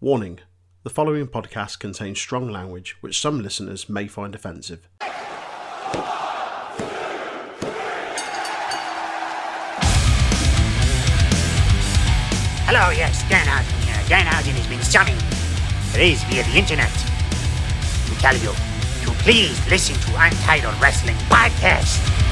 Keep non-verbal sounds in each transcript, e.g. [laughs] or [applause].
Warning the following podcast contains strong language which some listeners may find offensive. Hello, yes, Dan Housen here. Dan Housen has been summoned, raised via the internet, to tell you to please listen to Untitled Wrestling Podcast.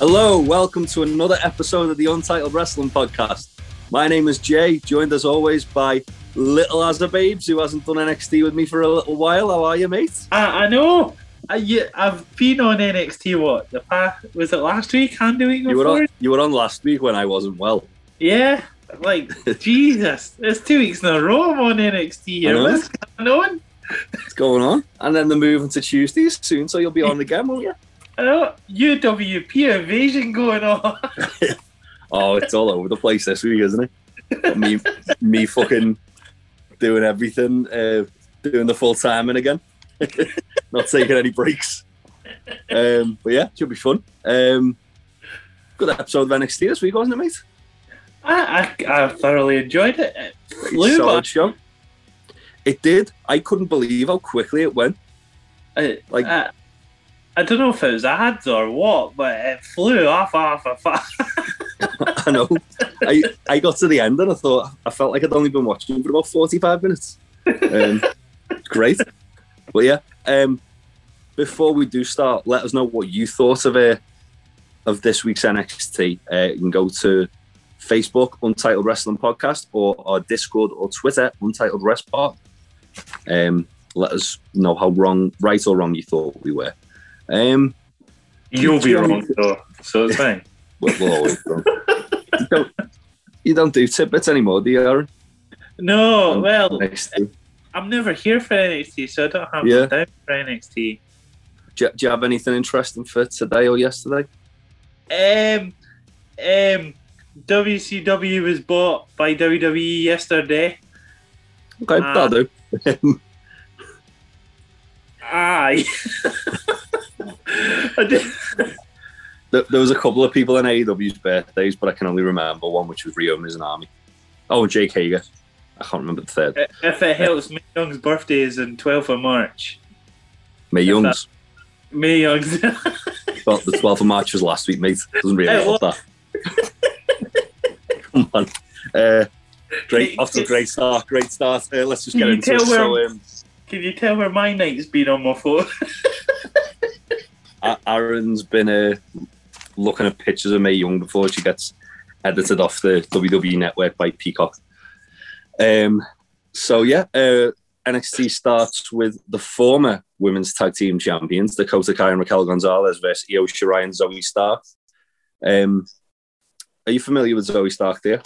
Hello, welcome to another episode of the Untitled Wrestling Podcast. My name is Jay, joined as always by Little Azza Babes, who hasn't done NXT with me for a little while. How are you, mate? I, I know. I, I've been on NXT. What the past was it last week? And the week You were before? on, you were on last week when I wasn't well. Yeah, like [laughs] Jesus, it's two weeks in a row I'm on NXT. Here. know. What's going on? What's going on? And then they're moving to Tuesdays soon, so you'll be on [laughs] again, won't you? Oh, UWP invasion going on. [laughs] Oh, it's all over the place this week, isn't it? me, me fucking doing everything, uh, doing the full timing again, [laughs] not taking any breaks. Um, but yeah, it should be fun. Um, good episode of NXT this week, wasn't it, mate? I, I, I thoroughly enjoyed it. It flew Solid show. It did. I couldn't believe how quickly it went. I, Like- I, I don't know if it was ads or what, but it flew off, off, off. [laughs] I know. I, I got to the end and I thought I felt like I'd only been watching for about forty five minutes. Um, great, but yeah. Um, before we do start, let us know what you thought of uh, of this week's NXT. Uh, you can go to Facebook Untitled Wrestling Podcast or our Discord or Twitter Untitled Rest Pod. Um, let us know how wrong, right or wrong, you thought we were. Um, You'll be wrong though, so it's fine. [laughs] we're you, don't, you don't do tidbits anymore, do you, Aaron? No, well, NXT. I'm never here for NXT, so I don't have Yeah. time for NXT. Do, you- do you have anything interesting for today or yesterday? Um, um, WCW was bought by WWE yesterday. Okay, Uh, that'll do. [laughs] Aye. [laughs] There, was a couple of people in AEW's birthdays, but I can only remember one, which was Rio Mizunami. Oh, Jake Hager. I can't remember the third. If it helps, Mae Young's birthday is on 12th of March. Mae Young's. Mae Young's. [laughs] Well, the 12th of March was last week, mate. Doesn't really help that. [laughs] Come on. Uh, great, off to a great start. Great start. Uh, let's just get into it. where- So, um, Can you tell where my night's been on my phone? [laughs] Aaron's been uh, looking at pictures of Mae Young before she gets edited off the WWE network by Peacock. Um, so yeah, uh, NXT starts with the former women's tag team champions, Dakota Kai and Raquel Gonzalez versus Io Shirai and Zoey Stark. Um, are you familiar with Zoey Stark? There,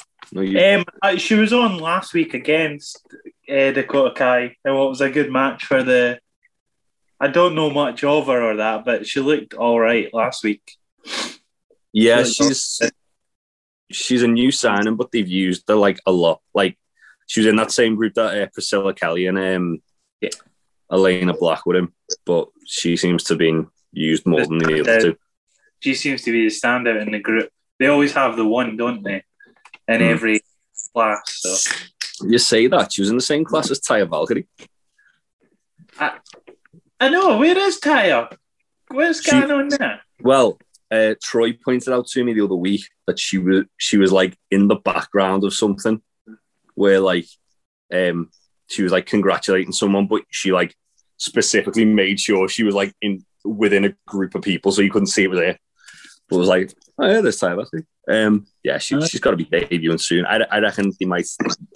Um, she was on last week against uh, Dakota Kai, and what was a good match for the. I don't know much of her or that, but she looked all right last week. yeah, really she's she's a new signing, but they've used her like a lot. Like she was in that same group that uh, Priscilla Kelly and um, Yeah. Elena Black with him, but she seems to have been used more than the other two. She seems to be the standout in the group. They always have the one, don't they? In Hmm. every class. So You say that she was in the same class as Taya Valkyrie. I know. Where is Taya? What's She- going on there? Well, uh, Troy pointed out to me the other week that she was she was like in the background of something where like um she was like congratulating someone, but she like specifically made sure she was like in within a group of people so you couldn't see it was there. But it was like, oh yeah, there's Taya. Um, yeah, she, she's got to be debuting soon. I, I reckon they might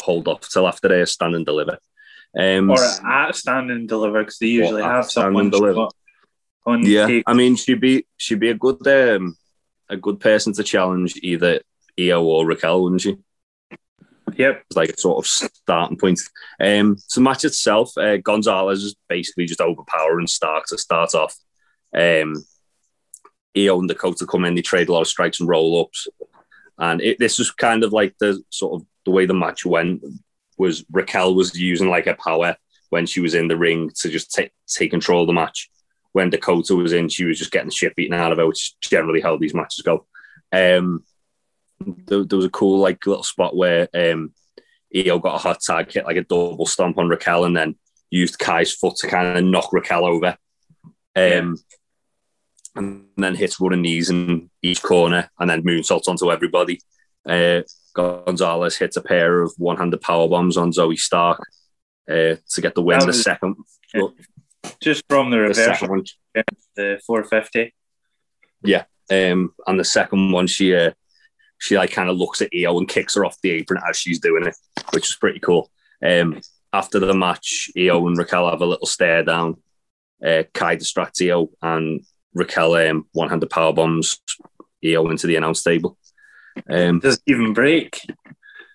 hold off till after they stand and deliver. Um, Or at stand and deliver because they usually have someone deliver. on Yeah, take. I mean, she'd be she'd be a good um, a good person to challenge either Io or Raquel, wouldn't she? Yep. It's like a sort of starting point. Um, so match itself, uh, Gonzalez is basically just overpowering Stark to start off. Um, Io and Dakota come in, they trade a lot of strikes and roll ups, and it, this was kind of like the sort of the way the match went. Was Raquel was using like her power when she was in the ring to just take take control of the match. When Dakota was in, she was just getting the shit beaten out of her, which is generally how these matches go. Um, there, there was a cool like little spot where um, Io got a hot tag, hit like a double stomp on Raquel, and then used Kai's foot to kind of knock Raquel over. Um, and then hits running knees in each corner, and then moonsaults onto everybody. Uh, Gonzalez hits a pair of one-handed power bombs on Zoey Stark uh, to get the win. That The second, Just from the the reverse, second one, the 450. um, and the second one, she uh, she like kind of looks at Io and kicks her off the apron as she's doing it, which is pretty cool. Um, after the match, Io and Raquel have a little stare down. Uh, Kai distracts Io, and Raquel um, one-handed power bombs Io into the announce table. Um, Doesn't even break.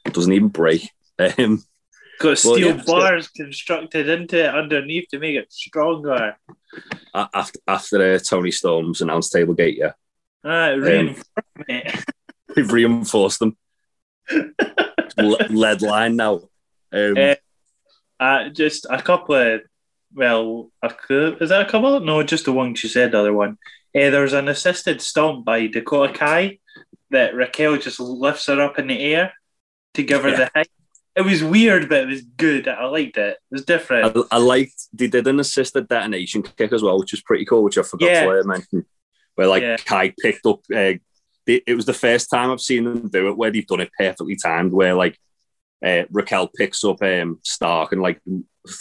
doesn't even break. Um, Got Well, steel yeah. bars constructed into it underneath to make it stronger. after after uh, Toni Storm's announce table gate, yeah, Ah, it reinforced me. [laughs] they've reinforced them. Lead line now. Um, Eh, Uh, just a couple of, well, a, is that a couple? No, just the one she said, the other one. Uh, there was an assisted stomp by Dakota Kai that Raquel just lifts her up in the air to give her Yeah. the high. It was weird, but it was good. I liked it. It was different. I, I liked they did an assisted detonation kick as well, which was pretty cool, which I forgot Yeah. to mention. Where like Yeah. Kai picked up, uh, they, it was the first time I've seen them do it where they've done it perfectly timed. Where like uh, Raquel picks up um, Stark and like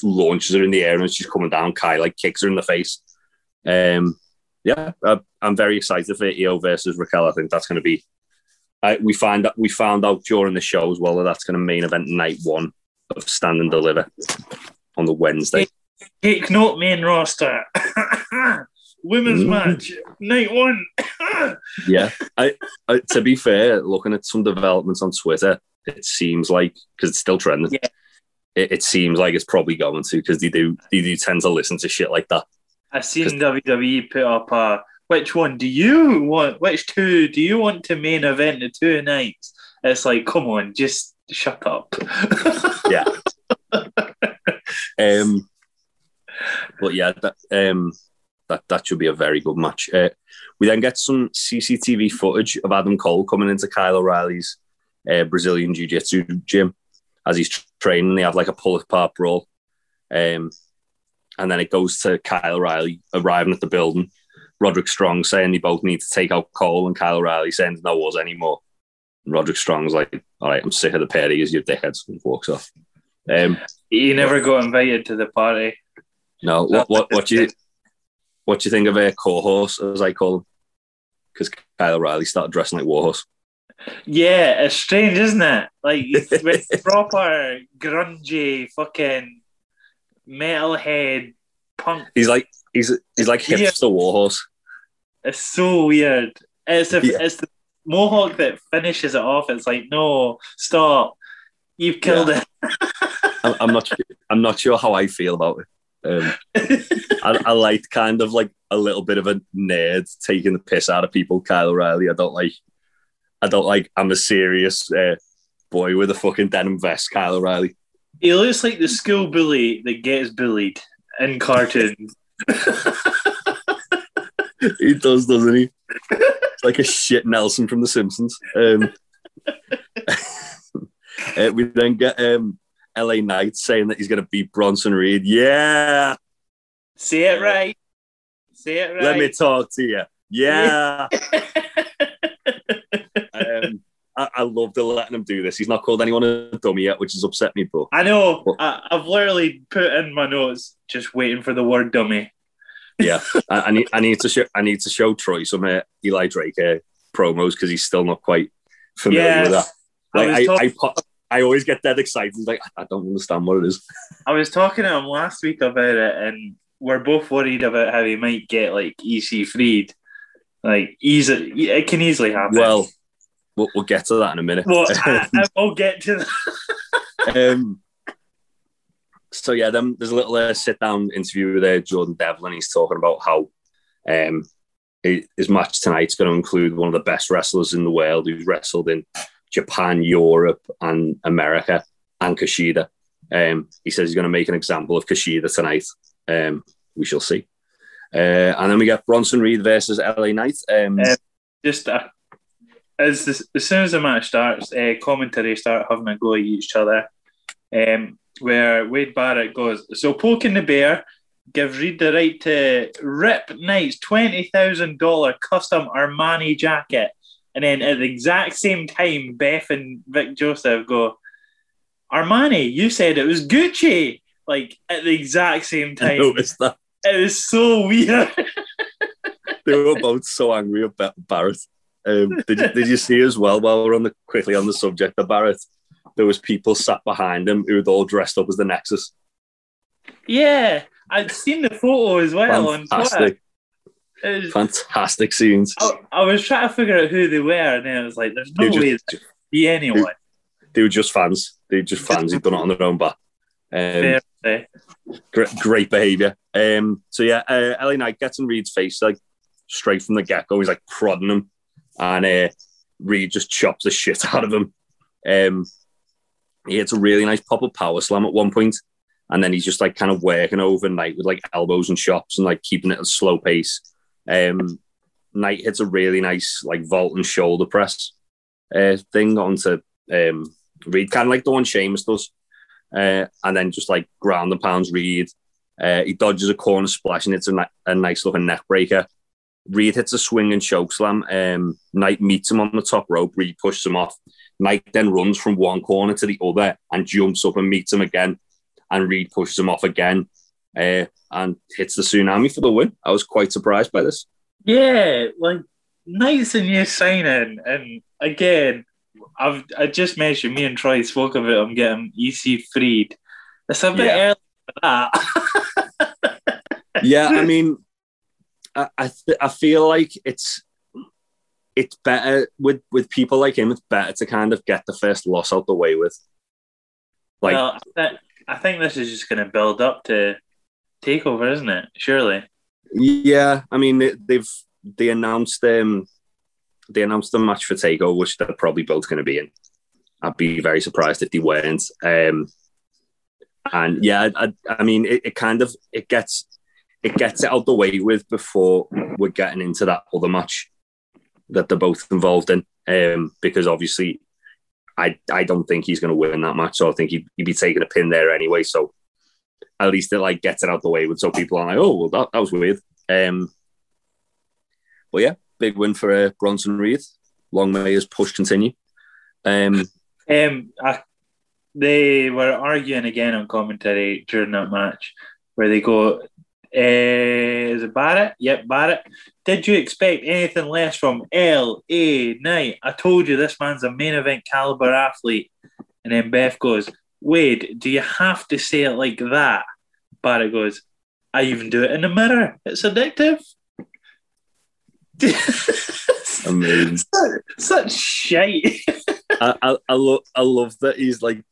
launches her in the air, and she's coming down, Kai like kicks her in the face. Um, yeah, I, I'm very excited for Io versus Raquel. I think that's going to be. I, we find that we found out during the show as well that that's going to main event night one of Stand and Deliver on the Wednesday. Take note, main roster. [laughs] Women's Mm. match, night one. [laughs] Yeah, I, I to be fair, looking at some developments on Twitter, it seems like because it's still trending. Yeah. It, it seems like it's probably going to because they do they do tend to listen to shit like that. I've seen WWE put up a which one do you want? Which two do you want to main event the two nights? It's like, come on, just shut up. [laughs] Yeah. Um, but yeah, that um, that that should be a very good match. Uh, we then get some CCTV footage of Adam Cole coming into Kyle O'Reilly's uh, Brazilian Jiu Jitsu gym as he's training. They have like a pull apart brawl, um, and then it goes to Kyle O'Reilly arriving at the building. Roderick Strong saying they both need to take out Cole, and Kyle O'Reilly saying there's no us anymore. And Roderick Strong's like, "All right, I'm sick of the pair of you, you dickheads," and walks off. Um, he never got invited to the party. no, what what what do you what do you think of a Warhorse, as I call him? Because Kyle O'Reilly started dressing like Warhorse. Yeah, it's strange, isn't it? Like [laughs] with proper grungy fucking metalhead punk. He's like he's he's like Yeah. hipster Warhorse. It's so weird. It's the Yeah. it's the mohawk that finishes it off. It's like, no, stop. You've killed [laughs] I'm, I'm not I'm not sure how I feel about it. Um. I, I like kind of like a little bit of a nerd taking the piss out of people. Kyle O'Reilly. I don't like. I don't like. I'm a serious uh, boy with a fucking denim vest. Kyle O'Reilly. he looks like the school bully that gets bullied in cartoons. [laughs] he does, doesn't he? It's like a shit Nelson from The Simpsons. Um, [laughs] uh, we then get um, LA Knight saying that he's going to beat Bronson Reed. Yeah, See it right. See it right. let me talk to you. Yeah. [laughs] um, I, I love the letting him do this. He's not called anyone a dummy yet, which has upset me. But I know. I, I've literally put in my notes, just waiting for the word dummy. I, I need I need to show I need to show Troy some uh, Eli Drake uh, promos because he's still not quite familiar Yes. with that. Like, was I, talk- I, I always get that excited. Like I don't understand what it is. I was talking to him last week about it, and we're both worried about how he might get like EC3'd. Like easy, it can easily happen. Well, we'll, we'll get to that in a minute. well, [laughs] I, I will get to that. um, so yeah, there's a little uh, sit down interview with uh, Jordan Devlin. He's talking about how um, his match tonight's going to include one of the best wrestlers in the world who's wrestled in Japan, Europe, and America, and Kushida. Um, he says he's going to make an example of Kushida tonight. Um, we shall see. Uh, and then we get Bronson Reed versus LA Knight. Um, Uh, Just a, as this, as soon as the match starts, uh, commentary start having a go at each other. Um, where Wade Barrett goes, so poking the bear gives Reed the right to rip Knight's twenty thousand dollar custom Armani jacket, and then at the exact same time, Beth and Vic Joseph go, Armani, you said it was Gucci. Like at the exact same I time, noticed that. it was so weird. [laughs] They were both so angry about Barrett. Um, did, you, did you see as well, while we're on the quickly on the subject of Barrett, there was people sat behind him who were all dressed up as the Nexus. yeah, I'd seen the photo as well. Fantastic, was- fantastic scenes. I, I was trying to figure out who they were, and then I was like, "There's no They way just- that could be anyone." They were just fans. They were just fans who'd done it on their own back. Um, great, great behaviour. Um, so yeah, uh, LA Knight gets in Reed's face like straight from the get go. He's like prodding him, and uh, Reed just chops the shit [laughs] out of him. Um, he hits a really nice pop up power slam at one point, and then he's just like kind of working over Knight with like elbows and chops and like keeping it at a slow pace. Um, Knight hits a really nice like vault and shoulder press uh, thing onto um, Reed, kind of like the one Sheamus does uh, and then just like ground and pounds Reed. Uh, he dodges a corner splash and it's a, a nice looking neck breaker. Reed hits a swing and choke slam. Um, Knight meets him on the top rope. Reed pushes him off. Knight then runs from one corner to the other and jumps up and meets him again. And Reed pushes him off again uh, and hits the tsunami for the win. I was quite surprised by this. Yeah, like nice and new signing, and again, I've I just mentioned me and Troy spoke of it. I'm getting EC freed. It's a bit Yeah. early for that. yeah, I [laughs] mean, I I, th- I feel like it's it's better with with people like him. It's better to kind of get the first loss out the way with. Like, well, I, th- I think this is just going to build up to takeover, isn't it? Surely. yeah, I mean, they, they've they announced um they announced the match for Takeover, which they're probably both going to be in. I'd be very surprised if they weren't. Um, and yeah, I, I, I mean, it, it kind of it gets it gets it out the way with before we're getting into that other match that they're both involved in. Um, because obviously, I I don't think he's going to win that match, so I think he'd, he'd be taking a pin there anyway. So at least it like gets it out the way with, so people are like, oh, well, that, that was weird. Um, but yeah, big win for uh, Bronson Reed. Long may his push continue. Um, Um, I, they were arguing again on commentary during that match, where they go, "Is it Barrett? Yep, Barrett. Did you expect anything less from L A Knight? I told you this man's a main event caliber athlete." And then Beth goes, "Wade, do you have to say it like that?" Barrett goes, "I even do it in the mirror. It's addictive." [laughs] amazing. Such shite. I, I, I, lo- I love that he's like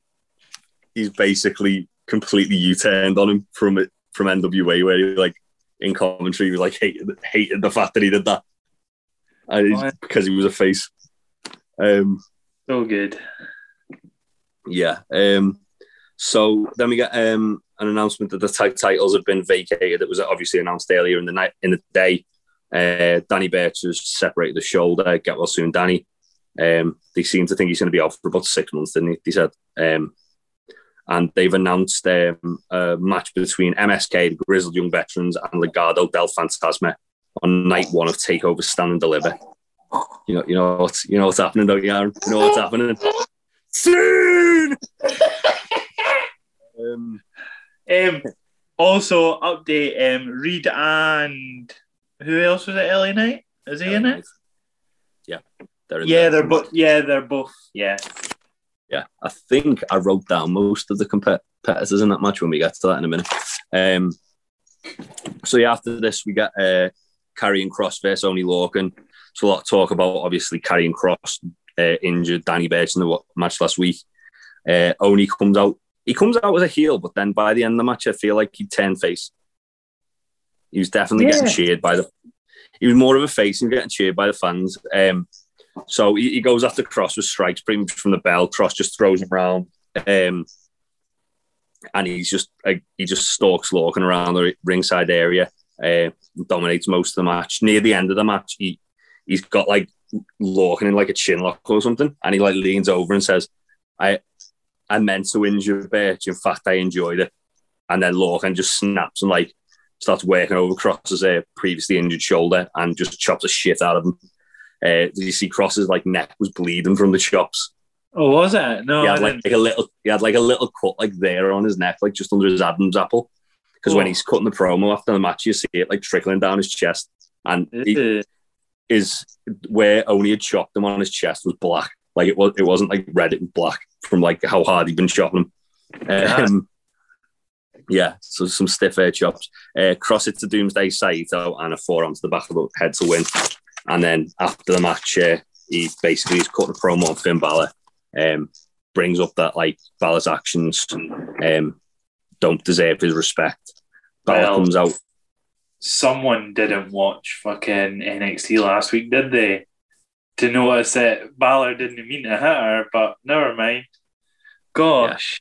he's basically completely U-turned on him from it from NWA where he like in commentary he was like hated, hated the fact that he did that and he's- because he was a face. Um, so good. yeah. Um, so then we get um, an announcement that the tag titles have been vacated. It was obviously announced earlier in the night in the day. Uh, Danny Birch has separated the shoulder. Get well soon, Danny. Um, they seem to think he's going to be out for about six months, didn't he? They said. Um, and they've announced um, a match between MSK, the Grizzled Young Veterans, and Legado del Fantasma on night one of Takeover Stand and Deliver. You know, you know what's you know what's happening, don't you, Aaron? You know what's happening. Soon. [laughs] um, Um, also, update um, Reed and who else was it? LA Knight? Is he in it? Yeah, they're in Yeah, there. they're both. Yeah, they're both. Yeah. Yeah, I think I wrote down most of the compet- competitors in that match when we get to that in a minute. Um, so yeah, after this we get uh, Karrion Kross versus Oney Lorcan. So a lot of talk about obviously Karrion Kross uh, injured Danny Birch in the match last week. Uh, Oni comes out. He comes out as a heel, but then by the end of the match, I feel like he turned face. He was definitely Yeah. getting cheered by the. He was more of a face and getting cheered by the fans. Um, so he, he goes after Cross with strikes pretty much from the bell. Cross just throws him around. Um, and he's just like he just stalks Lorcan around the ringside area, uh, dominates most of the match. Near the end of the match, he he's got like Lorcan in like a chin lock or something, and he like leans over and says, "I, I meant to injure Birch. In fact, I enjoyed it." And then Lorcan just snaps and like starts working over Cross's uh, previously injured shoulder and just chops the shit out of him. Uh, did you see Cross's like neck was bleeding from the chops? Oh, was it? No, he had like, didn't. a little, he had like a little cut like there on his neck, like just under his Adam's apple. Because when he's cutting the promo after the match, you see it like trickling down his chest, and he, Uh, is where Oney had chopped him on his chest was black. Like it was, it wasn't like red; it was black from like how hard he'd been chopping him. Um, yeah, so some stiff air chops. Uh, cross it to Doomsday Saito and a forearm to the back of the head to win. And then after the match, uh, he basically is cutting a promo on Finn Balor. Um, brings up that like Balor's actions um, don't deserve his respect. Balor Well- comes out. someone didn't watch fucking NXT last week, did they? To notice that Balor didn't mean to hit her, but never mind. Gosh.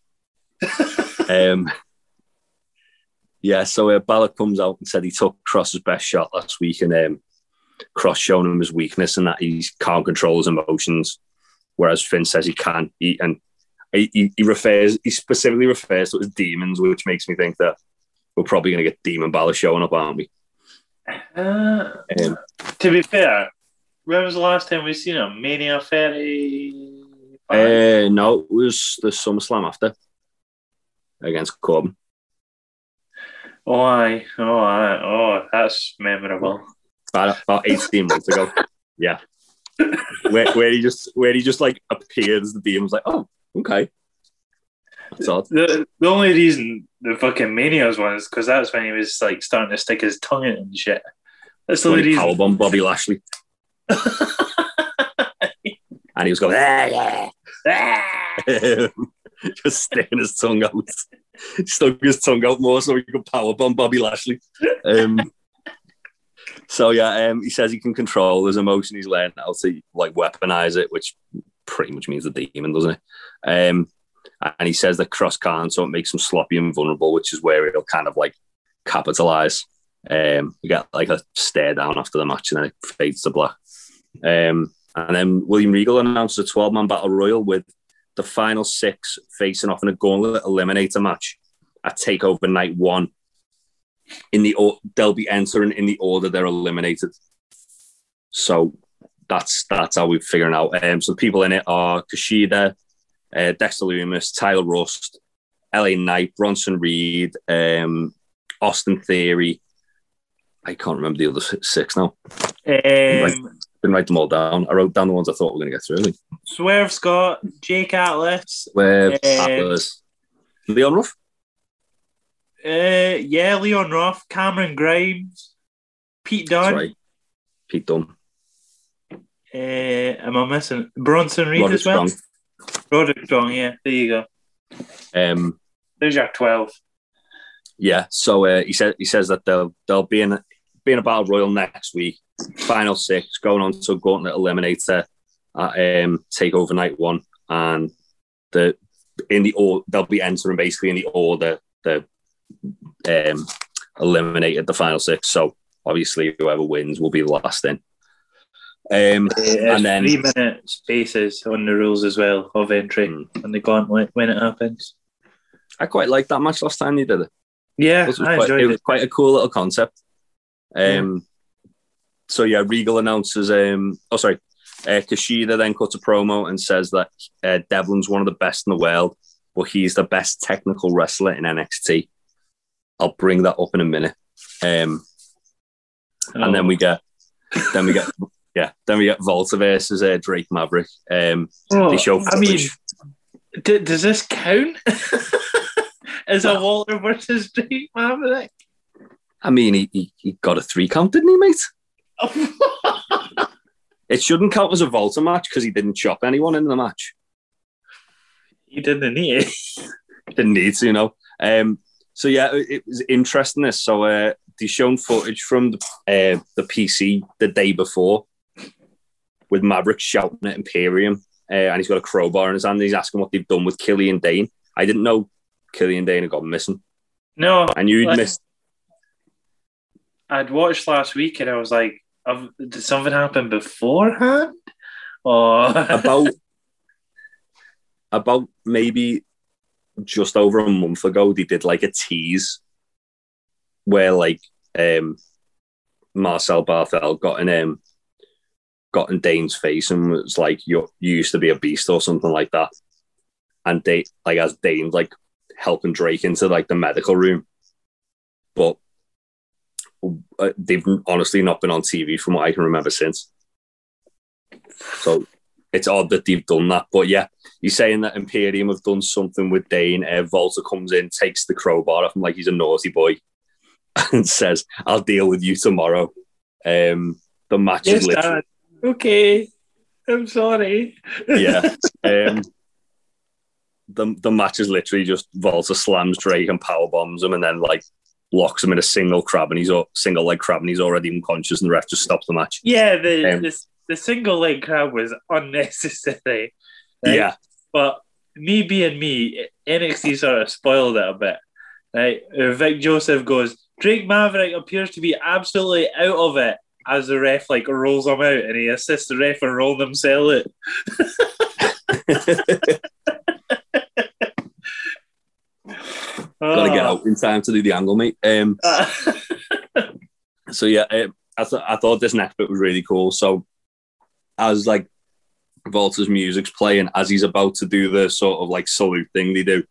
[laughs] Um, yeah, so uh, Balor comes out and said he took Cross's best shot last week, and um, Cross showing him his weakness and that he can't control his emotions, whereas Finn says he can. He, and he, he, refers, he specifically refers to it as demons, which makes me think that we're probably going to get Demon Balor showing up, aren't we? Uh, Um, to be fair, when was the last time we seen him? Mania 30? uh, no, it was the SummerSlam after against Corbin. oh, aye. Oh, aye. Oh, that's memorable. About, about 18 months ago. Yeah. Where, where he just where he just like appeared as the was like, oh, okay. That's odd. The, the only reason the fucking Mania's one is because that's when he was like starting to stick his tongue in and shit. That's the only reason. powerbomb Bobby Lashley [laughs] and he was going, ah, yeah. [laughs] just sticking his tongue out. Stuck his tongue out more so he could powerbomb Bobby Lashley. Um, so yeah, um, he says he can control his emotion. He's learned how to like weaponize it, which pretty much means the demon, doesn't it? Um, and he says that Cross can't, so it makes him sloppy and vulnerable, which is where he'll kind of like capitalize. Um, we get like a stare down after the match, and then it fades to black. Um, and then William Regal announces a 12 man battle royal with the final six facing off in a gauntlet eliminator match at Takeover Night One. In the or- they'll be entering in the order they're eliminated. So that's that's how we're figuring out. Um, so the people in it are Kushida, uh, Dexter Lumis, Tyler Rust, LA Knight, Bronson Reed, um, Austin Theory. I can't remember the other six now. Um, Didn't write them all down. I wrote down the ones I thought we were going to get through. Really. Swerve Scott, Jake Atlas, Where Um, Atlas, Leon Ruff, uh, yeah, Leon Ruff, Cameron Grimes, Pete Dunne. right. Pete Dunne, Uh, am I missing Bronson Reed Roderick as well? Strong. Roderick Strong, yeah. There you go. Um, There's your twelve. yeah. So uh, he said he says that they'll they'll be in be in a battle royal next week. Final six going on to Gauntlet Eliminator at um, Takeover Night One, and the in the order they'll be entering basically in the order the um, eliminated the final six. So obviously whoever wins will be the last in. Um, and then- three minute spaces on the rules as well of entry Mm. on the gauntlet when it happens. I quite liked that match last time they did it. Yeah, It was, I quite, enjoyed it it. quite a cool little concept. Um, So yeah, Regal announces. Um, oh, sorry, uh, Kushida then cuts a promo and says that uh, Devlin's one of the best in the world, but he's the best technical wrestler in NXT. I'll bring that up in a minute. Um, and then we get, then we get, [laughs] yeah, then we get Walter versus uh, Drake Maverick. Um, Oh, they show I mean, d- does this count? [laughs] Is a Walter versus Drake Maverick? I mean, he, he, he got a three count, didn't he, mate? [laughs] It shouldn't count as a Walter match because he didn't chop anyone in the match. he didn't need it. Didn't need to, you know. Um, so yeah, it, was interesting. This so uh, they shown footage from the uh, the PC the day before with Maverick shouting at Imperium, uh, and he's got a crowbar in his hand. And he's asking what they've done with Killian Dain. I didn't know Killian Dain had gone missing. No, I knew he'd Like- missed. I'd watched last week and I was like, did something happen beforehand? Oh, about [laughs] about maybe just over a month ago, they did like a tease where like um Marcel Barthel got in um got in Dain's face and was like, you used to be a beast or something like that. And they like as Dain like helping Drake into like the medical room. But uh, they've honestly not been on TV from what I can remember since. So it's odd that they've done that. But yeah, you're saying that Imperium have done something with Dain. Uh, Walter comes in, takes the crowbar off him like he's a naughty boy, [laughs] and says, "I'll deal with you tomorrow." Um, the match yes, is literally. Okay, I'm sorry. [laughs] yeah. [laughs] Um, the the match is literally just Walter slams Drake and power bombs him, and then like locks him in a single crab, and he's a single leg crab, and he's already unconscious, and the ref just stops the match. Yeah, the Um, the, the single leg crab was unnecessary. right? Yeah, But me being me, NXT sort of spoiled it a bit. Right? Vic Joseph goes, Drake Maverick appears to be absolutely out of it as the ref like rolls him out and he assists the ref in rolling himself out. gotta get Oh. out in time to do the angle, mate. Um, Ah. so yeah, um, I th- I thought this next bit was really cool. So as like Walter's music's playing, as he's about to do the sort of like salute thing they do,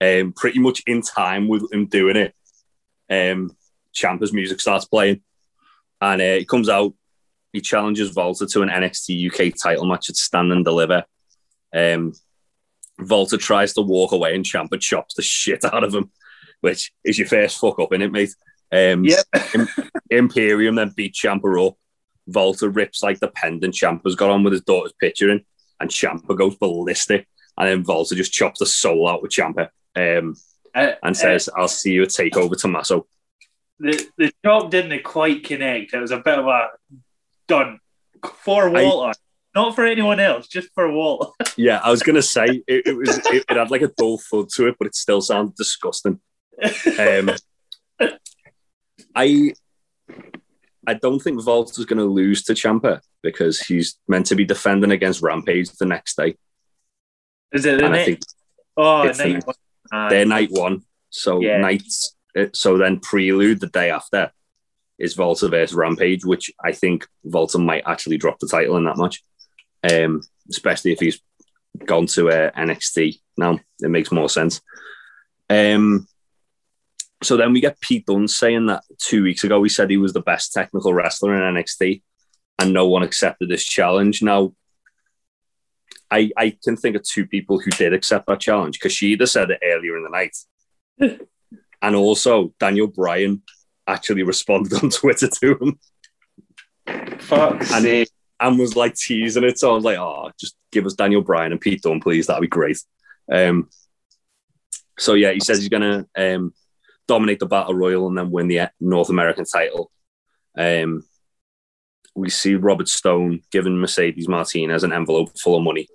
um, pretty much in time with him doing it, um, Ciampa's music starts playing, and uh, he comes out. He challenges Walter to an NXT UK title match at Stand and Deliver. Um, Walter tries to walk away, and Ciampa chops the shit out of him, which is your first fuck up in it, mate. Um, Yep. Imperium then beat Ciampa up. Walter rips like the pendant Ciampa's got on with his daughter's picture in, and Ciampa goes ballistic. And then Walter just chops the soul out with Ciampa um, Uh, and says, I'll see you at TakeOver Tommaso. the the chop didn't quite connect. It was a bit of a done for I- Walter, not for anyone else, just for Walter. [laughs] Yeah, I was going to say it, it was it, it had like a dull thud to it, but it still sounded disgusting. Um, [laughs] I I don't think Walter's going to lose to Ciampa because he's meant to be defending against Rampage the next day. Is it And I think oh, it's the night one. They're night one. So Yeah. nights. So then prelude the day after is Walter versus Rampage, which I think Walter might actually drop the title in that match, um, especially if he's gone to uh, NXT now. It makes more sense. Um, so then we get Pete Dunne saying that two weeks ago he said he was the best technical wrestler in NXT, and no one accepted this challenge. Now, I I can think of two people who did accept that challenge. Kushida said it earlier in the night, [laughs] and also Daniel Bryan actually responded on Twitter to him Fuck's and- sake. and was like teasing it. So I was like, oh, just give us Daniel Bryan and Pete Dunne, please. That'd be great. Um, so yeah, he says he's gonna um, dominate the battle royal and then win the North American title. Um, we see Robert Stone giving Mercedes Martinez an envelope full of money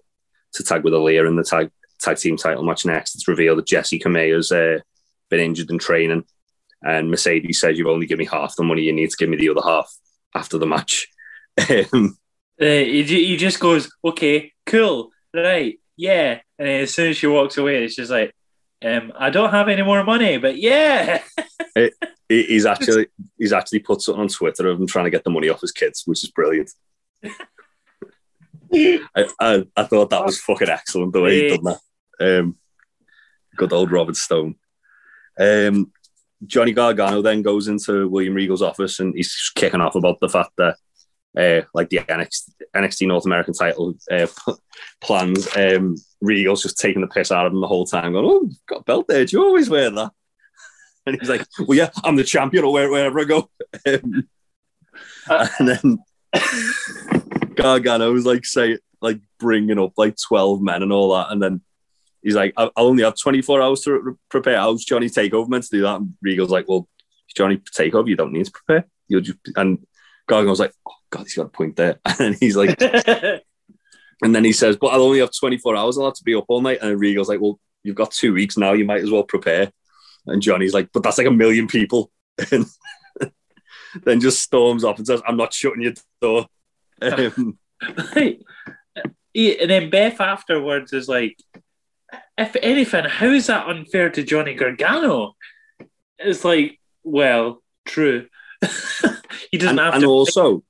to tag with Aaliyah in the tag tag team title match next. It's revealed that Jessi Kamea's uh, been injured in training, and Mercedes says, "You've only given me half the money. You need to give me the other half after the match." [laughs] Um, Uh, he, he just goes, okay, cool, right, yeah. And as soon as she walks away, it's just like, um, I don't have any more money, but yeah. [laughs] He- he's actually he's actually put something on Twitter of him trying to get the money off his kids, which is brilliant. [laughs] I, I, I thought that was fucking excellent the way he done that. Um, good old Robert Stone. Um, Johnny Gargano then goes into William Regal's office and he's kicking off about the fact that uh, like the NXT, NXT North American title uh, [laughs] plans, um, Regal's just taking the piss out of him the whole time, going, "Oh, you've got a belt there. Do you always wear that?" [laughs] And he's like, "Well, yeah, I'm the champion. I'll wear it wherever I go." [laughs] Um, and then Gargano was like, say, like bringing up like 12 men and all that. And then he's like, I- I'll only have 24 hours to re- prepare. How's Johnny Takeover meant to do that? And Regal's like, well, Johnny Takeover, you don't need to prepare. You'll just, and Gargano's like, oh, God, he's got a point there. [laughs] And he's like, [laughs] and then he says, but I'll only have 24 hours. I'll have to be up all night. And Regal's like, well, you've got two weeks now. You might as well prepare. And Johnny's like, but that's like a million people. [laughs] And then just storms off and says, I'm not shutting your door. Um, he- and then Beth afterwards is like, if anything, how is that unfair to Johnny Gargano? It's like, well, true. He doesn't and, have and to. also,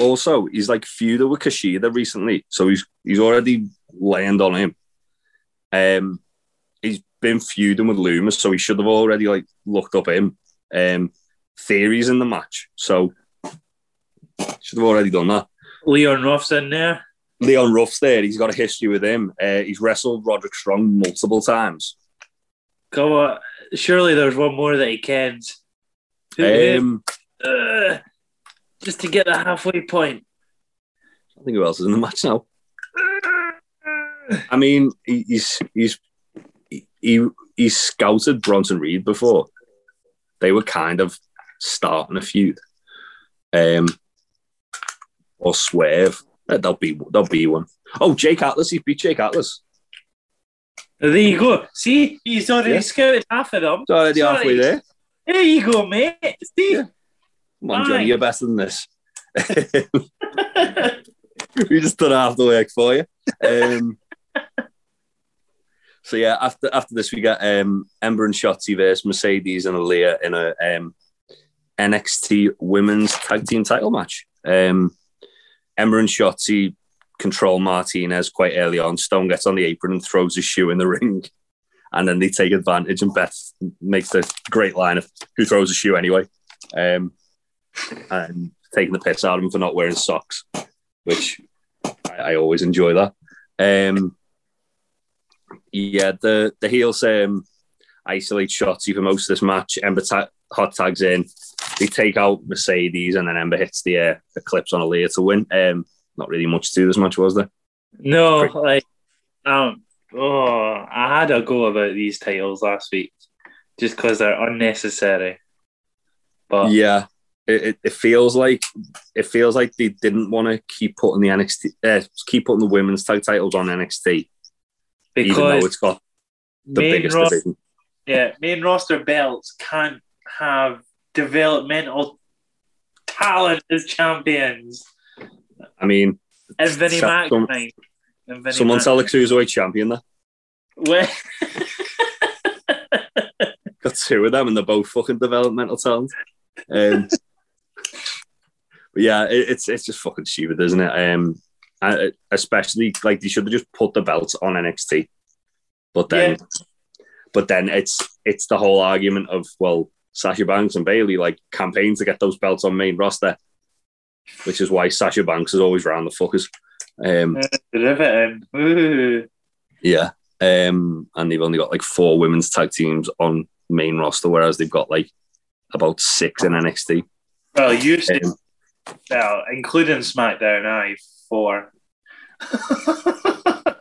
also he's like feuded with Kushida recently, so he's he's already land on him. Um, he's been feuding with Lumis, so he should have already like looked up him. Um, Theory's in the match, so should have already done that. Leon Ruff's in there. Leon Ruff's there. He's got a history with him. Uh, he's wrestled Roderick Strong multiple times. Come on. Surely there's one more that he cans. Um, Ugh. just to get a halfway point. I think who else is in the match now. I mean, he, he's he's he, he he's scouted Bronson Reed before. They were kind of starting a feud. Um, or Swerve. Uh, There'll be there'll be one. Oh, Jake Atlas. He beat Jake Atlas. There you go. See, he's already Yeah. scouted half of them. It's already Sorry. halfway there. There you go, mate. See? Yeah. Come on, Johnny, you're better than this. [laughs] we just done half the work for you. Um, so yeah, after after this, we got um, Ember and Shotzi versus Mercedes and Aaliyah in a um, NXT Women's Tag Team Title match. Um, Ember and Shotzi control Martinez quite early on. Stone gets on the apron and throws his shoe in the [laughs] ring, and then they take advantage. And Beth makes the great line of "Who throws a shoe anyway?" Um, and taking the piss out of him for not wearing socks, which I, I always enjoy that. Um, yeah, the the heels um, isolate Shotzi for most of this match. Ember ta- hot tags in. They take out Mercedes, and then Ember hits the uh, Eclipse on Aaliyah to win. Um, not really much to this match, was there? No, like, um, oh, I had a go about these titles last week just because they're unnecessary. But Yeah, it, it, feels like it feels like they didn't want to keep putting the NXT, uh, keep putting the women's tag titles on NXT, even though it's got the biggest ros- division. yeah, main roster belts can't have developmental talent as champions. I mean, And Vinnie Mac, some- mate. And Vinnie someone Mac. tell the cruiserweight champion that Well- [laughs] got two of them, and they're both fucking developmental talent. Um, [laughs] but yeah, it, it's it's just fucking stupid, isn't it? Um, I, especially like they should have just put the belts on NXT, but then, but then it's it's the whole argument of well, Sasha Banks and Bayley like campaigns to get those belts on main roster, which is why Sasha Banks is always round the fuckers. Um, Riveting. [laughs] Yeah, um, and they've only got like four women's tag teams on main roster, whereas they've got like about six in NXT. Well, used to, Um, well, including SmackDown, I four. [laughs]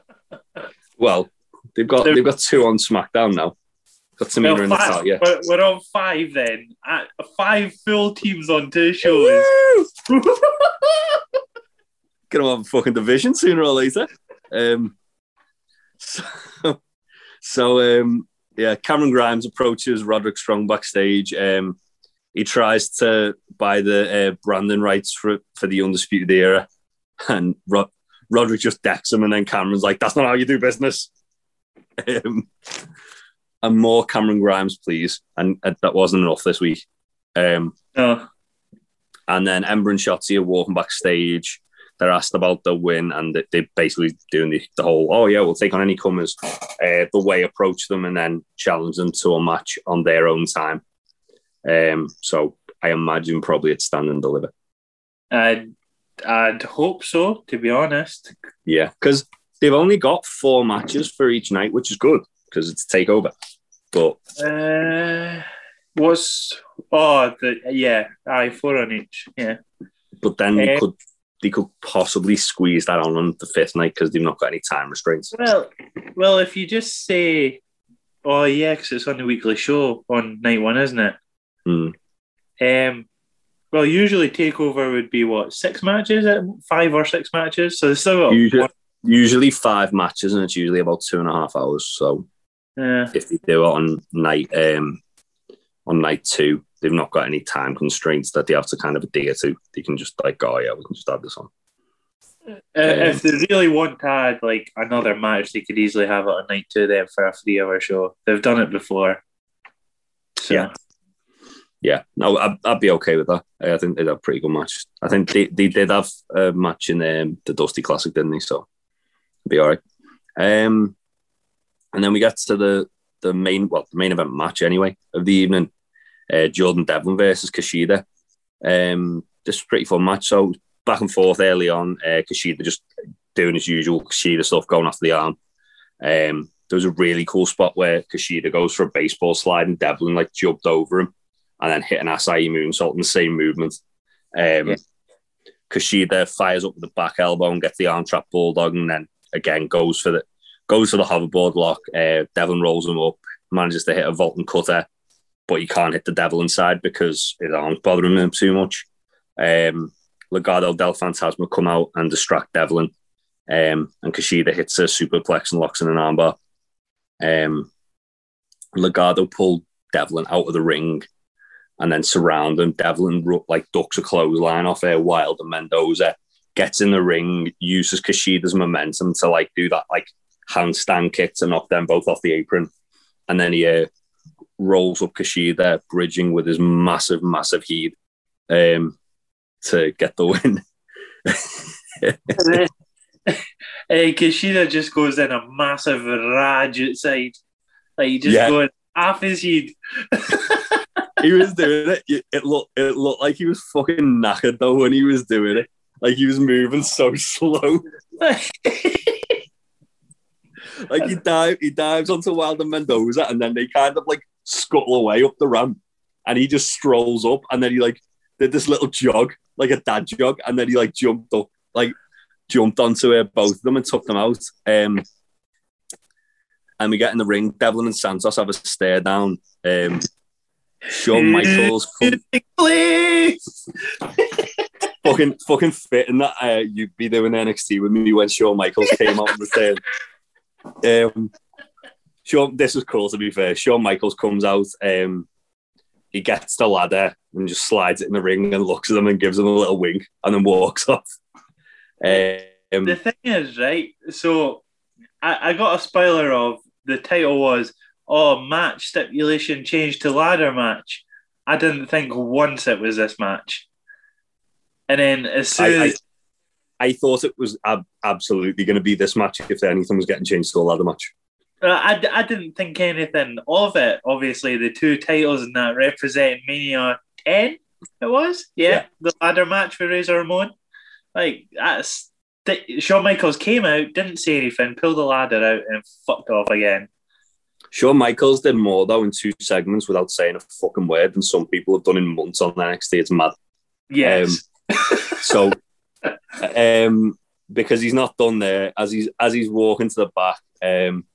Well, they've got They're- they've got two on SmackDown now. Got Tamina Well, and Natalya. we're, we're on five then. Uh, five full teams on two shows. [laughs] Gonna have a fucking division sooner or later. Um, so, so um, yeah, Cameron Grimes approaches Roderick Strong backstage. Um, he tries to buy the uh, branding rights for for the Undisputed Era, and Rod- Roderick just decks him, and then Cameron's like, "That's not how you do business." Um, and more Cameron Grimes, please. And uh, that wasn't enough this week. Um, and then Ember and Shotzi are walking backstage. They're asked about the win, and they- they're basically doing the, the whole, oh, yeah, we'll take on any comers, uh, the way approach them, and then challenge them to a match on their own time. Um, so I imagine probably it's stand and deliver. I'd, I'd hope so, to be honest. Yeah, because they've only got four matches for each night, which is good because it's a takeover. But Uh, what's oh the yeah, I four on each. Yeah, but then they Eh. could they could possibly squeeze that on on the fifth night because they've not got any time restraints. well, well, if you just say, oh yeah, 'cause it's on the weekly show on night one, isn't it? Hmm. Um, well, usually takeover would be what six matches, uh, five or six matches. So there's still got Usually- Usually five matches, and it's usually about two and a half hours. So uh, if they do it on night um on night two, they've not got any time constraints that they have to kind of adhere to. They can just like, oh yeah, we can just add this on. Uh, if they really want to add like another match, they could easily have it on night two then for a three-hour show. They've done it before. So, Yeah. Yeah, no, I'd, I'd be okay with that. I think they'd have a pretty good match. I think they, they did have a match in um, the Dusty Classic, didn't they? So it'd be all right. Um, and then we get to the the main, well, the main event match anyway of the evening. Uh, Jordan Devlin versus Kushida. Um, this was pretty fun match. So back and forth early on. Uh, Kushida just doing his usual Kushida stuff, going after the arm. Um, there was a really cool spot where Kushida goes for a baseball slide and Devlin like jumped over him and then hit an Asai moonsault in the same movement. Um, Yeah. Kushida fires up with the back elbow and gets the arm trap bulldog, and then again goes for the goes for the hoverboard lock. Uh, Devlin rolls him up, manages to hit a vault and cutter, but he can't hit the devil inside because his arm's bothering him too much. Um, Legado del Fantasma come out and distract Devlin, um, and Kushida hits a superplex and locks in an armbar. Um, Legado pulled Devlin out of the ring and then surround him. Devlin like ducks a clothesline off there, Wilde and Mendoza gets in the ring, uses Kushida's momentum to like do that like handstand kick to knock them both off the apron, and then he uh, rolls up Kushida, bridging with his massive, massive heat um, to get the win. [laughs] [laughs] uh, Kushida just goes in a massive rage outside. Like he just Yeah. going half his head. [laughs] he was doing it. It it looked it looked like he was fucking knackered though when he was doing it. Like he was moving so slow. Like he dive he dives onto Wilde and Mendoza and then they kind of like scuttle away up the ramp and he just strolls up and then he like did this little jog, like a dad jog, and then he like jumped up, like jumped onto uh, both of them and took them out. Um and we get in the ring, Devlin and Santos have a stare down. Um Shawn Michaels Please. [laughs] fucking fucking fitting that uh, you'd be doing NXT with me when Shawn Michaels came out and returned. [laughs] Um, Shawn, this was cool to be fair. Shawn Michaels comes out, um, he gets the ladder and just slides it in the ring and looks at them and gives them a little wink and then walks [laughs] off. Um, The thing is, right? So I, I got a spoiler of the title was oh match stipulation changed to ladder match. I didn't think once it was this match. And then as soon I, I, as I thought it was ab- absolutely going to be this match if anything was getting changed to a ladder match. I, I didn't think anything of it. Obviously, the two titles and that represent Mania 10, it was? Yeah, Yeah. the ladder match with Razor Ramon. Like, that's. th- Shawn Michaels came out, didn't say anything, pulled the ladder out, and fucked off again. Shawn Michaels did more though in two segments without saying a fucking word than some people have done in months on NXT. It's mad. Yes. So, [laughs] um, because he's not done there, as he's as he's walking to the back, um,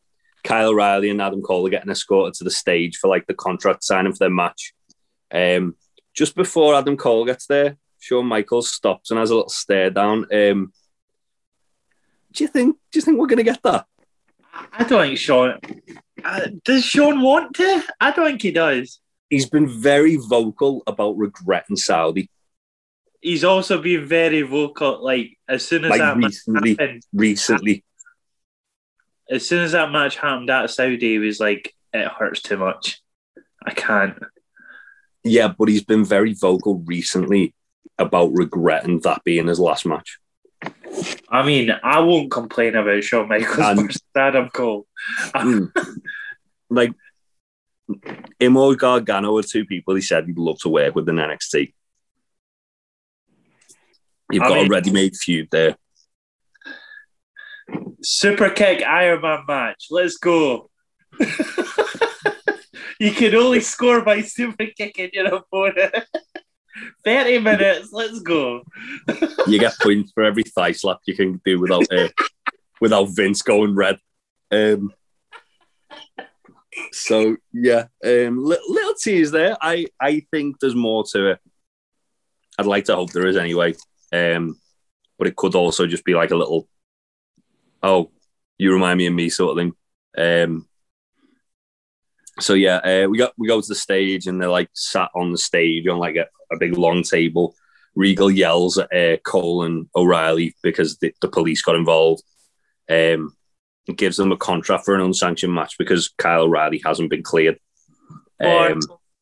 Kyle O'Reilly and Adam Cole are getting escorted to the stage for like the contract signing for their match. Um, just before Adam Cole gets there, Shawn Michaels stops and has a little stare down. Um, do you think? Do you think we're gonna get that? I don't think Shawn. Uh, does Shawn want to? I don't think he does. He's been very vocal about regretting Saudi. He's also been very vocal. Like as soon as Like that recently. happened, Recently, as soon as that match happened at Saudi, he was like, "It hurts too much. I can't." yeah, but he's been very vocal recently about regretting that being his last match. I mean, I won't complain about Shawn Michaels And- versus Adam Cole. Mm. like him or Gargano are two people he said he'd love to work with in NXT. You've I got mean- a ready-made feud there. Super kick Iron Man match. Let's go. you can only score by super kicking your opponent. 30 minutes. Let's go. You get points for every thigh slap you can do without uh, without Vince going red. Um, so yeah, um, little, little tease there. I I think there's more to it. I'd like to hope there is anyway. Um, but it could also just be like a little, oh, you remind me of me sort of thing. Um, so yeah, uh, we got we go to the stage and they're like sat on the stage on like a, a big long table Regal yells at uh, Cole and O'Reilly because the, the police got involved. Um, gives them a contract for an unsanctioned match because Kyle O'Reilly hasn't been cleared. Or, Um,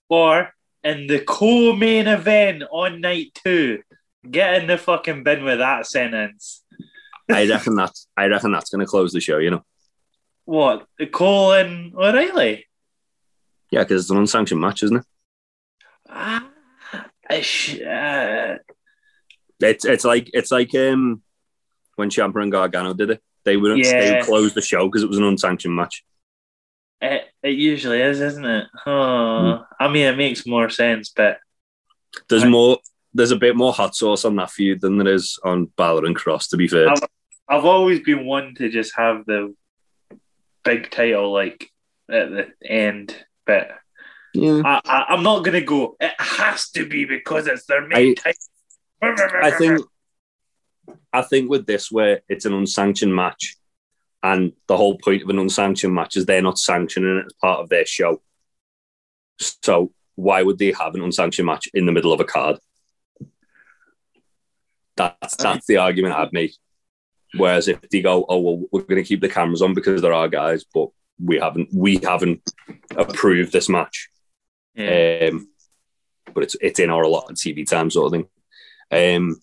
or in the co-main event on night two, get in the fucking bin with that sentence. I reckon that's I reckon that's going to close the show. You know, What? Cole and O'Reilly? yeah, because it's an unsanctioned match, isn't it? Ah, uh, It's it's like it's like um when Ciampa and Gargano did it. They wouldn't they Yeah. would close the show because it was an unsanctioned match. it, it usually is, isn't it? Oh, I mean, it makes more sense, but There's Right. more. There's a bit more hot sauce on that feud than there is on Balor and Kross. To be fair, I've, I've always been one to just have the big title like at the end, but yeah. I, I, I'm not gonna go. It has to be because it's their main title. I think I think with this where it's an unsanctioned match and the whole point of an unsanctioned match is they're not sanctioning it as part of their show. So why would they have an unsanctioned match in the middle of a card? That's that's the argument I'd make. Whereas if they go, oh well, we're going to keep the cameras on because there are guys, but we haven't we haven't approved this match. yeah. Um, but it's it's in our allotted TV time sort of thing. Um,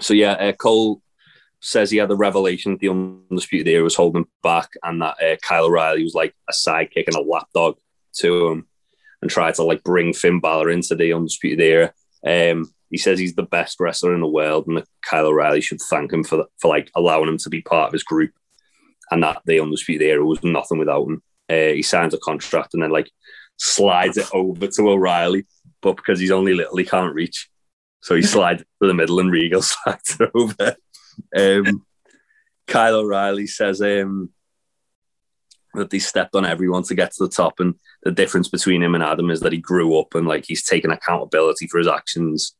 so yeah, uh, Cole says he had the revelation that the undisputed era was holding back, and that uh, Kyle O'Reilly was like a sidekick and a lapdog to him, and tried to like bring Finn Balor into the undisputed era. Um, he says he's the best wrestler in the world, and that Kyle O'Reilly should thank him for for like allowing him to be part of his group, and that the undisputed era was nothing without him. Uh, he signs a contract and then like slides it over to O'Reilly, but because he's only little, he can't reach. So he [laughs] slides to the middle and Regal [laughs] slides it over. Um, Kyle O'Reilly says um, that they stepped on everyone to get to the top, and the difference between him and Adam is that he grew up and like he's taken accountability for his actions,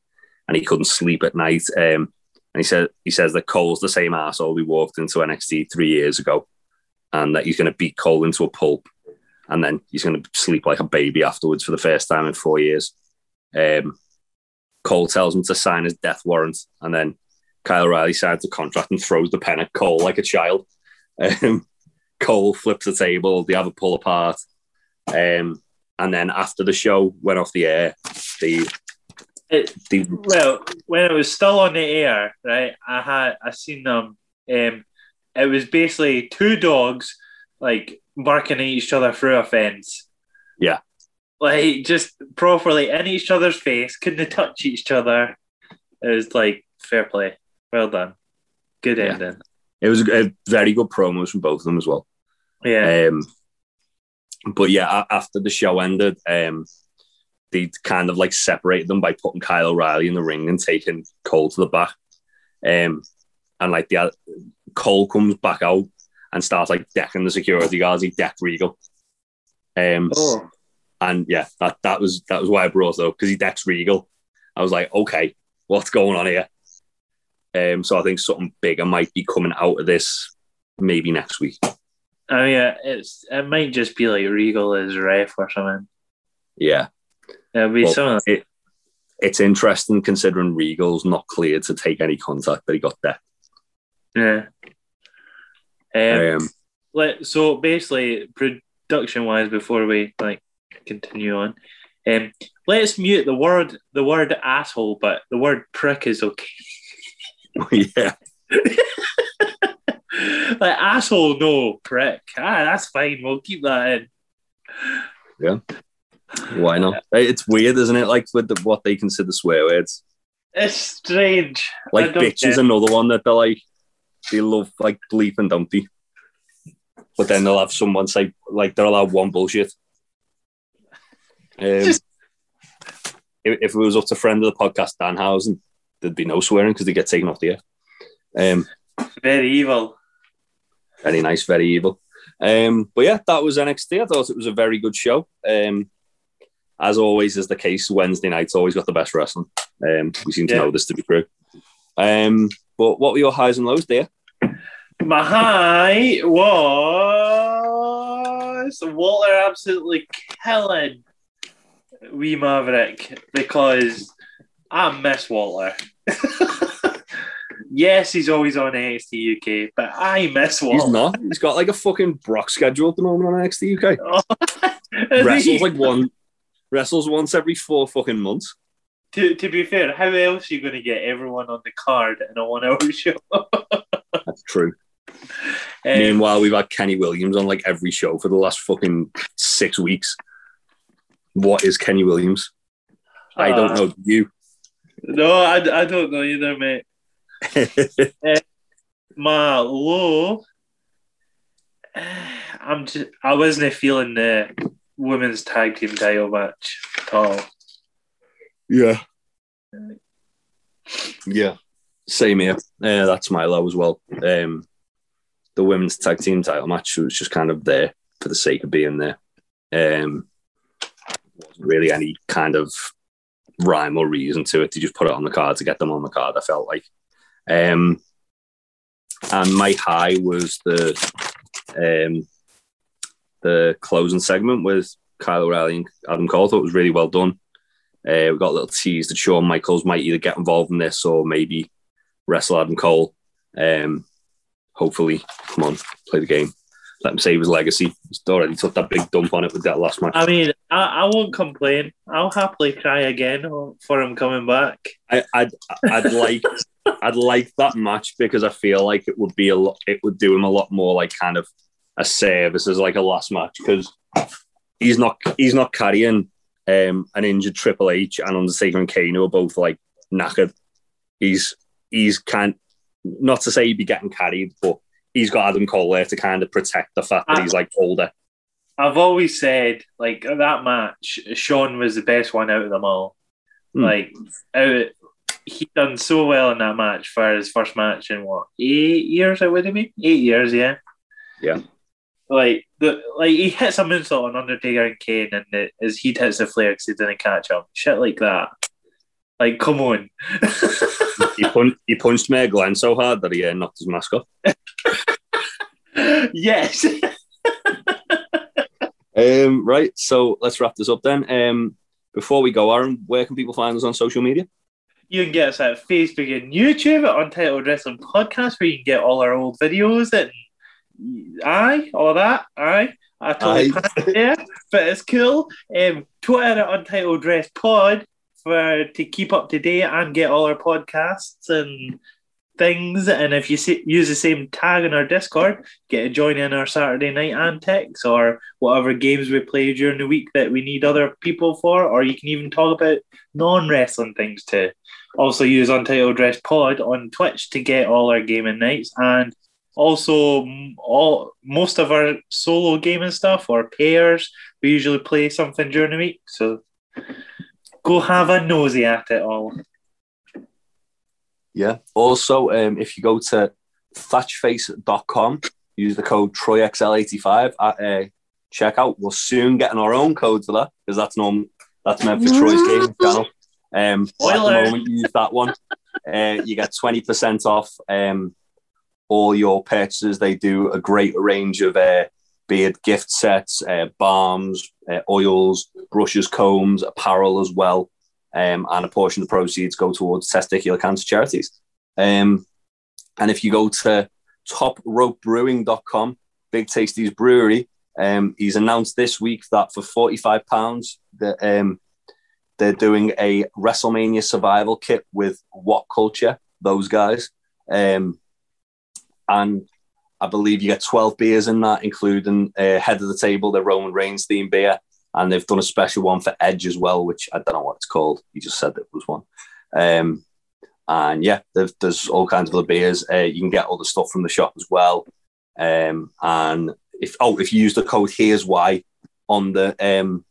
and he couldn't sleep at night. Um, and he said he says that Cole's the same asshole who walked into NXT three years ago, and that he's going to beat Cole into a pulp and then he's going to sleep like a baby afterwards for the first time in four years. Um, Cole tells him to sign his death warrant, and then Kyle O'Reilly signs the contract and throws the pen at Cole like a child. [laughs] Um, Cole flips the table, they have a pull apart. Um, and then after the show went off the air, the It, they well, when it was still on the air, right? I had I seen them. Um, it was basically two dogs like barking at each other through a fence. Yeah. like just properly in each other's face, couldn't touch each other. It was like fair play, well done, good Yeah. ending. It was a very good promos from both of them as well. Yeah, Um, but yeah, after the show ended, um, they kind of like separated them by putting Kyle O'Reilly in the ring and taking Cole to the back. Um, and like the Cole comes back out and starts like decking the security guards. He decked Regal. Um, oh, and yeah, that, that was that was why I brought it up because he decks Regal. I was like, okay, what's going on here? Um, so I think something bigger might be coming out of this maybe next week. oh yeah, it's it might just be like Regal is ref or something. Yeah. It'll be Well, something. it, it's interesting considering Regal's not cleared to take any contact that he got there. Yeah. Um, Um, let so basically production wise before we like continue on um let's mute the word the word asshole but the word prick is okay [laughs] yeah, [laughs] like asshole no prick ah that's fine we'll keep that in Yeah. why not? It's weird, isn't it? Like with the, what they consider swear words. it's strange Like bitch is another one that they're like they love like bleep and dumpty. But then they'll have someone say like they're allowed one bullshit. Um, Just- if, if it was up to friend of the podcast Danhausen, there'd be no swearing because they get taken off the air. Um, very evil very nice, very evil. Um, but yeah, that was NXT. I thought it was a very good show. Um, as always is the case, Wednesday night's always got the best wrestling. Um, we seem to Yeah. know this to be true. Um, but what were your highs and lows there? my high was Walter absolutely killing Wee Maverick because I miss Walter. [laughs] yes, he's always on NXT UK, but I miss Walter. He's not. He's got like a fucking Brock schedule at the moment on NXT UK. [laughs] Wrestles like one. Wrestles once every four fucking months. to, to be fair, how else are you going to get everyone on the card in a one hour [laughs] show? That's true. Um, Meanwhile, we've had Kenny Williams on like every show for the last fucking six weeks. What is Kenny Williams? I don't Uh, know. You. No, I, I don't know either, mate. [laughs] My low, I'm just, I wasn't feeling the women's tag team title match at all. yeah. Yeah. Same here. Uh, that's my low as well. Um, the women's tag team title match was just kind of there for the sake of being there. Um, wasn't really any kind of rhyme or reason to it. They just put it on the card to get them on the card. I felt like. Um, and my high was the um, the closing segment with Kyle O'Reilly and Adam Cole. I thought it was really well done. Uh, we got a little tease that Shawn Michaels might either get involved in this or maybe wrestle Adam Cole. Um, hopefully, come on, play the game. Let him save his legacy. He's already took that big dump on it with that last match. I mean, I, I won't complain. I'll happily cry again for him coming back. I, I'd, I'd like, [laughs] I'd like that match because I feel like it would be a lot. It would do him a lot more like kind of a service as like a last match because he's not, he's not carrying um, an injured Triple H and Undertaker and Kane who are both like knackered. He's, he's kind, not to say he'd be getting carried, but he's got Adam Cole there to kind of protect the fact that he's like older. I've always said, like that match, Shawn was the best one out of them all. Hmm. Like, out, he done so well in that match for his first match in what eight years? It would have been eight years, yeah. Yeah. Like the like he hits a moonsault on Undertaker and Kane, and the, his he hits the flare because he didn't catch him. Shit like that. Like, come on. [laughs] He, pun- he punched Mayor Glenn so hard that he uh, knocked his mask off. [laughs] yes. Um, right, so let's wrap this up then. Um, before we go, Aaron, where can people find us on social media? You can get us at Facebook and YouTube at Untitled Wrestling Podcast, where you can get all our old videos and aye, all that, aye. I totally Aye. passed there, but it's cool. Um, Twitter at Untitled Dress Pod for to keep up to date and get all our podcasts and things. And if you see, use the same tag in our Discord, get to join in our Saturday night antics or whatever games we play during the week that we need other people for, or you can even talk about non wrestling things too. Also use Untitled Dress Pod on Twitch to get all our gaming nights and also all most of our solo gaming stuff or pairs. We usually play something during the week, so go have a nosy at it all. Yeah. Also, um, if you go to thatchface.com, use the code TroyXL85 at uh, checkout. We're soon getting our own code for that because that's norm- that's meant for Troy's game channel. Um, at the moment, use that one. Uh, you get 20% off um, all your purchases. They do a great range of uh, beard gift sets, uh, balms, uh, oils, brushes, combs, apparel as well. Um, and a portion of the proceeds go towards testicular cancer charities. Um, and if you go to topropebrewing.com, Big Tasty's brewery, um, he's announced this week that for £45, that, um, they're doing a WrestleMania survival kit with What Culture, those guys. Um, and I believe you get 12 beers in that, including uh, Head of the Table, the Roman Reigns themed beer. And they've done a special one for Edge as well, which I don't know what it's called. He just said there was one. Um, and yeah, there's, all kinds of other beers. Uh, you can get all the stuff from the shop as well. Um, and if oh, if you use the code here's why on the um,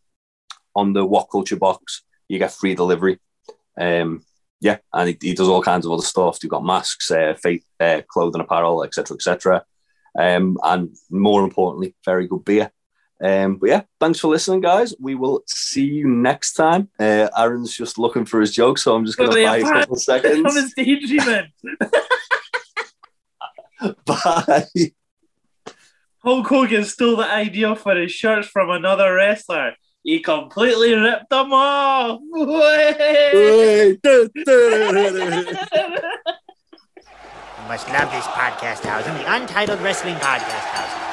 on the What Culture box, you get free delivery. Um, yeah, and he, he does all kinds of other stuff. You've got masks, uh, fake, uh, clothing, apparel, etc., etc. Um, and more importantly, very good beer. Um, but yeah, thanks for listening, guys. We will see you next time. Uh, Aaron's just looking for his joke, so I'm just going to buy a couple seconds. [laughs] daydreaming. [laughs] Bye. Hulk Hogan stole the idea for his shirts from another wrestler. he completely ripped them off. [laughs] Hey, du- du- You must love this podcast house and the Untitled Wrestling Podcast House.